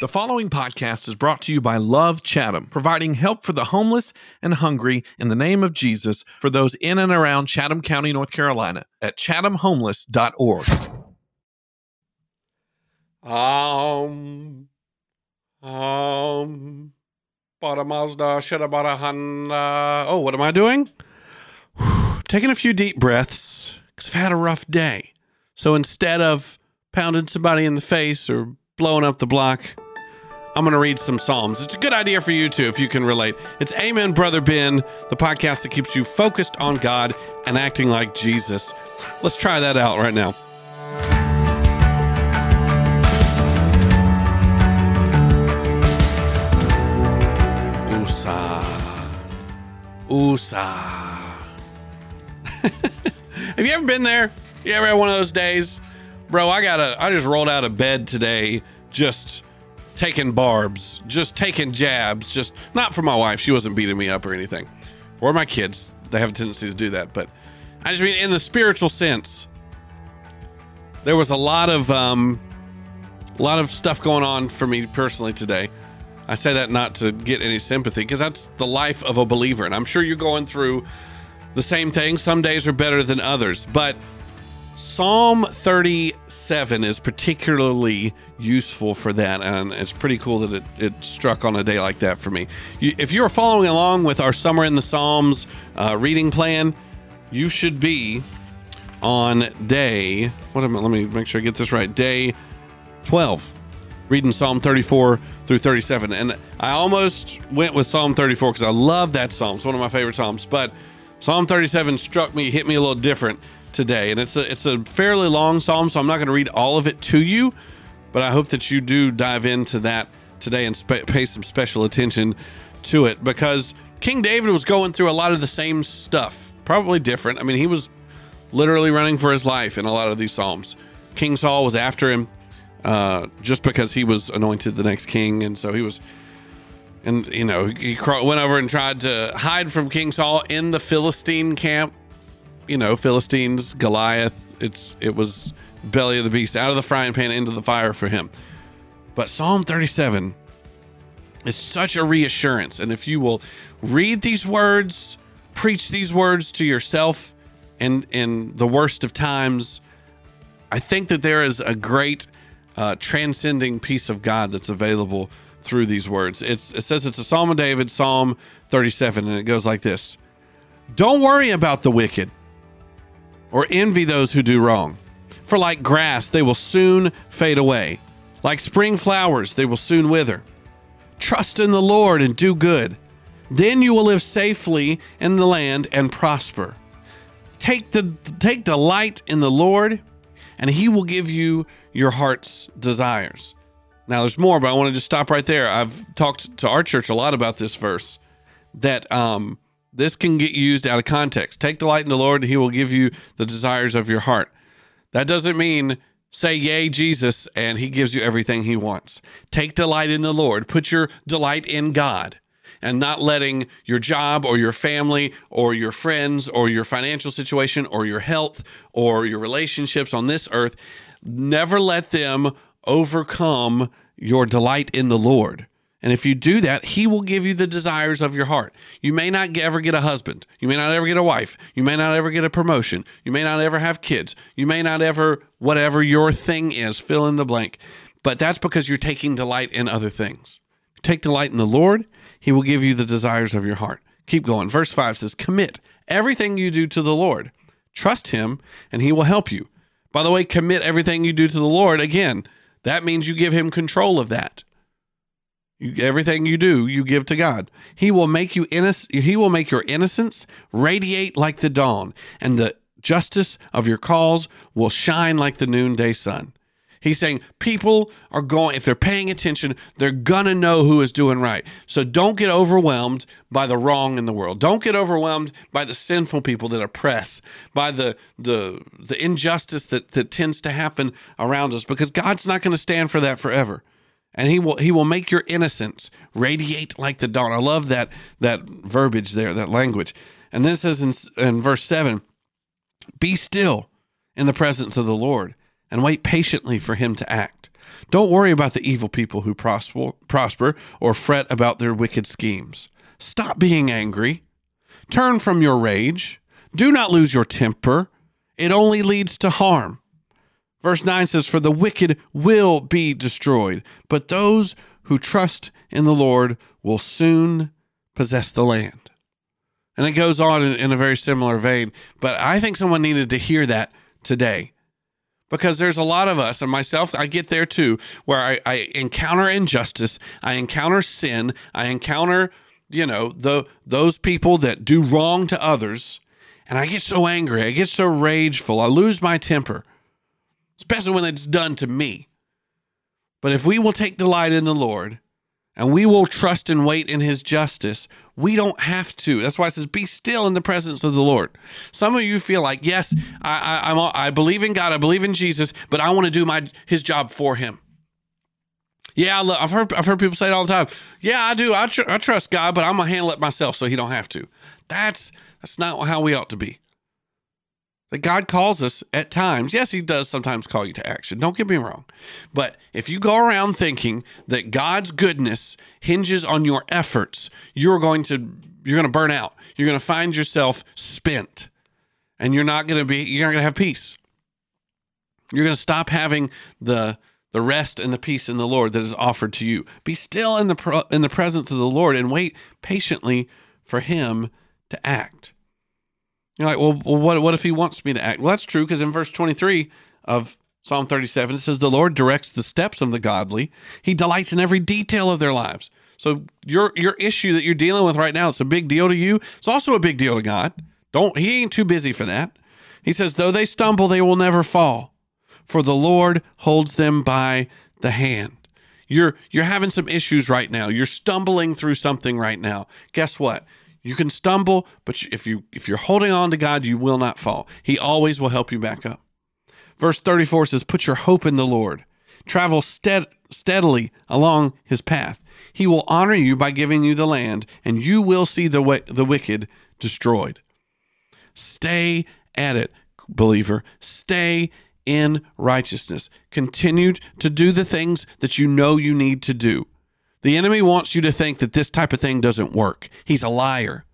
The following podcast is brought to you by Love Chatham, providing help for the homeless and hungry in the name of Jesus for those in and around Chatham County, North Carolina at chathamhomeless.org. Um, um, bought a Mazda, have bought Honda. Oh, what am I doing? Taking a few deep breaths because I've had a rough day. So instead of pounding somebody in the face or blowing up the block, I'm going to read some Psalms. It's a good idea for you too, if you can relate. It's Amen, Brother Ben, the podcast that keeps you focused on God and acting like Jesus. Let's try that out right now. USA. USA. Have you ever been there? You ever had one of those days? Bro, I gotta I just rolled out of bed today just taking barbs, just taking jabs, just not for my wife. She wasn't beating me up or anything. Or my kids. They have a tendency to do that. But I just mean in the spiritual sense. There was a lot of um a lot of stuff going on for me personally today. I say that not to get any sympathy because that's the life of a believer. And I'm sure you're going through the same thing. Some days are better than others. But Psalm 37 is particularly useful for that. And it's pretty cool that it, it struck on a day like that for me. You, if you're following along with our Summer in the Psalms uh, reading plan, you should be on day, what am I, let me make sure I get this right, day 12 reading Psalm 34 through 37. And I almost went with Psalm 34 because I love that psalm. It's one of my favorite psalms. But Psalm 37 struck me, hit me a little different today. And it's a it's a fairly long psalm, so I'm not going to read all of it to you. But I hope that you do dive into that today and pay some special attention to it because King David was going through a lot of the same stuff, probably different. I mean, he was literally running for his life in a lot of these psalms. King Saul was after him uh, just because he was anointed the next king, and so he was, and you know, he went over and tried to hide from King Saul in the Philistine camp. You know, Philistines, Goliath. It's it was belly of the beast, out of the frying pan into the fire for him. But Psalm 37 is such a reassurance, and if you will read these words, preach these words to yourself, and in the worst of times, I think that there is a great uh, transcending peace of God that's available through these words. It's, it says it's a Psalm of David, Psalm 37, and it goes like this Don't worry about the wicked or envy those who do wrong, for like grass, they will soon fade away. Like spring flowers, they will soon wither. Trust in the Lord and do good. Then you will live safely in the land and prosper. Take the take delight in the Lord, and he will give you your heart's desires. Now, there's more, but I want to just stop right there. I've talked to our church a lot about this verse that um, this can get used out of context. Take delight in the Lord, and He will give you the desires of your heart. That doesn't mean say, Yay, Jesus, and He gives you everything He wants. Take delight in the Lord, put your delight in God. And not letting your job or your family or your friends or your financial situation or your health or your relationships on this earth Never let them overcome your delight in the Lord. And if you do that, He will give you the desires of your heart. You may not ever get a husband. You may not ever get a wife. You may not ever get a promotion. You may not ever have kids. You may not ever, whatever your thing is, fill in the blank. But that's because you're taking delight in other things. Take delight in the Lord, He will give you the desires of your heart. Keep going. Verse 5 says, Commit everything you do to the Lord. Trust Him, and He will help you. By the way, commit everything you do to the Lord. Again, that means you give him control of that. You, everything you do, you give to God. He will make you innocent. He will make your innocence radiate like the dawn, and the justice of your cause will shine like the noonday sun. He's saying people are going, if they're paying attention, they're going to know who is doing right. So don't get overwhelmed by the wrong in the world. Don't get overwhelmed by the sinful people that oppress, by the, the, the injustice that, that tends to happen around us, because God's not going to stand for that forever. And he will he will make your innocence radiate like the dawn. I love that that verbiage there, that language. And then it says in, in verse 7 Be still in the presence of the Lord and wait patiently for him to act. Don't worry about the evil people who prosper, prosper or fret about their wicked schemes. Stop being angry. Turn from your rage. Do not lose your temper. It only leads to harm. Verse 9 says, For the wicked will be destroyed, but those who trust in the Lord will soon possess the land. And it goes on in, in, a very similar vein. But I think someone needed to hear that today. Because there's a lot of us, and myself, I get there too, where I, I encounter injustice, I encounter sin, I encounter, you know, the those people that do wrong to others, and I get so angry, I get so rageful, I lose my temper, especially when it's done to me. But if we will take delight in the Lord, and we will trust and wait in his justice. We don't have to. That's why it says, "Be still in the presence of the Lord." Some of you feel like, "Yes, I, I, I believe in God, I believe in Jesus, but I want to do my His job for Him." Yeah, I've heard I've heard people say it all the time. Yeah, I do. I, tr- I trust God, but I'm gonna handle it myself so He don't have to. That's that's not how we ought to be that God calls us at times. Yes, He does sometimes call you to action. Don't get me wrong. But if you go around thinking that God's goodness hinges on your efforts, you're going to you're going to burn out. You're going to find yourself spent, and you're not going to be you're not going to have peace. You're going to stop having the the rest and the peace in the Lord that is offered to you. Be still in the in the presence of the Lord and wait patiently for Him to act. You're like, well, what, what if he wants me to act? Well, that's true because in verse 23 of Psalm 37, it says, The Lord directs the steps of the godly. He delights in every detail of their lives. So your your issue that you're dealing with right now, it's a big deal to you. It's also a big deal to God. Don't he ain't too busy for that. He says, though they stumble, they will never fall, for the Lord holds them by the hand. You're you're having some issues right now. You're stumbling through something right now. Guess what? You can stumble, but if you if you're holding on to God, you will not fall. He always will help you back up. Verse 34 says, "Put your hope in the Lord. Travel stead, steadily along his path. He will honor you by giving you the land, and you will see the the wicked destroyed." Stay at it, believer. Stay in righteousness. Continue to do the things that you know you need to do. The enemy wants you to think that this type of thing doesn't work. He's a liar.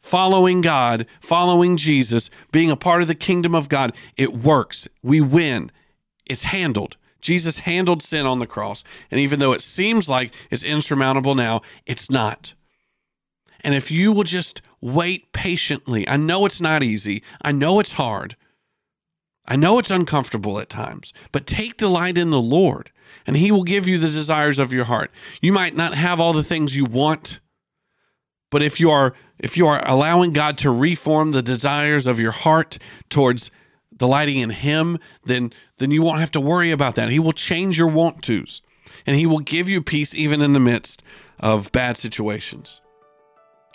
Following God, following Jesus, being a part of the kingdom of God, it works. We win. It's handled. Jesus handled sin on the cross. And even though it seems like it's insurmountable now, it's not. And if you will just wait patiently, I know it's not easy, I know it's hard, I know it's uncomfortable at times, but take delight in the Lord and he will give you the desires of your heart. You might not have all the things you want, but if you are if you are allowing God to reform the desires of your heart towards delighting in him, then then you won't have to worry about that. He will change your want tos and he will give you peace even in the midst of bad situations.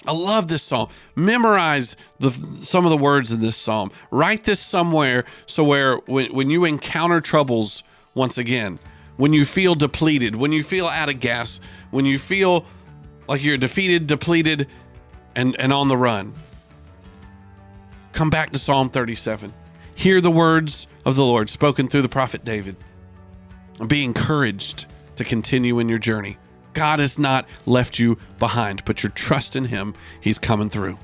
I love this psalm. Memorize the some of the words in this psalm. Write this somewhere so where when, when you encounter troubles once again, when you feel depleted, when you feel out of gas, when you feel like you're defeated, depleted, and, and on the run. Come back to Psalm 37. Hear the words of the Lord spoken through the prophet David. And be encouraged to continue in your journey. God has not left you behind. Put your trust in Him, He's coming through.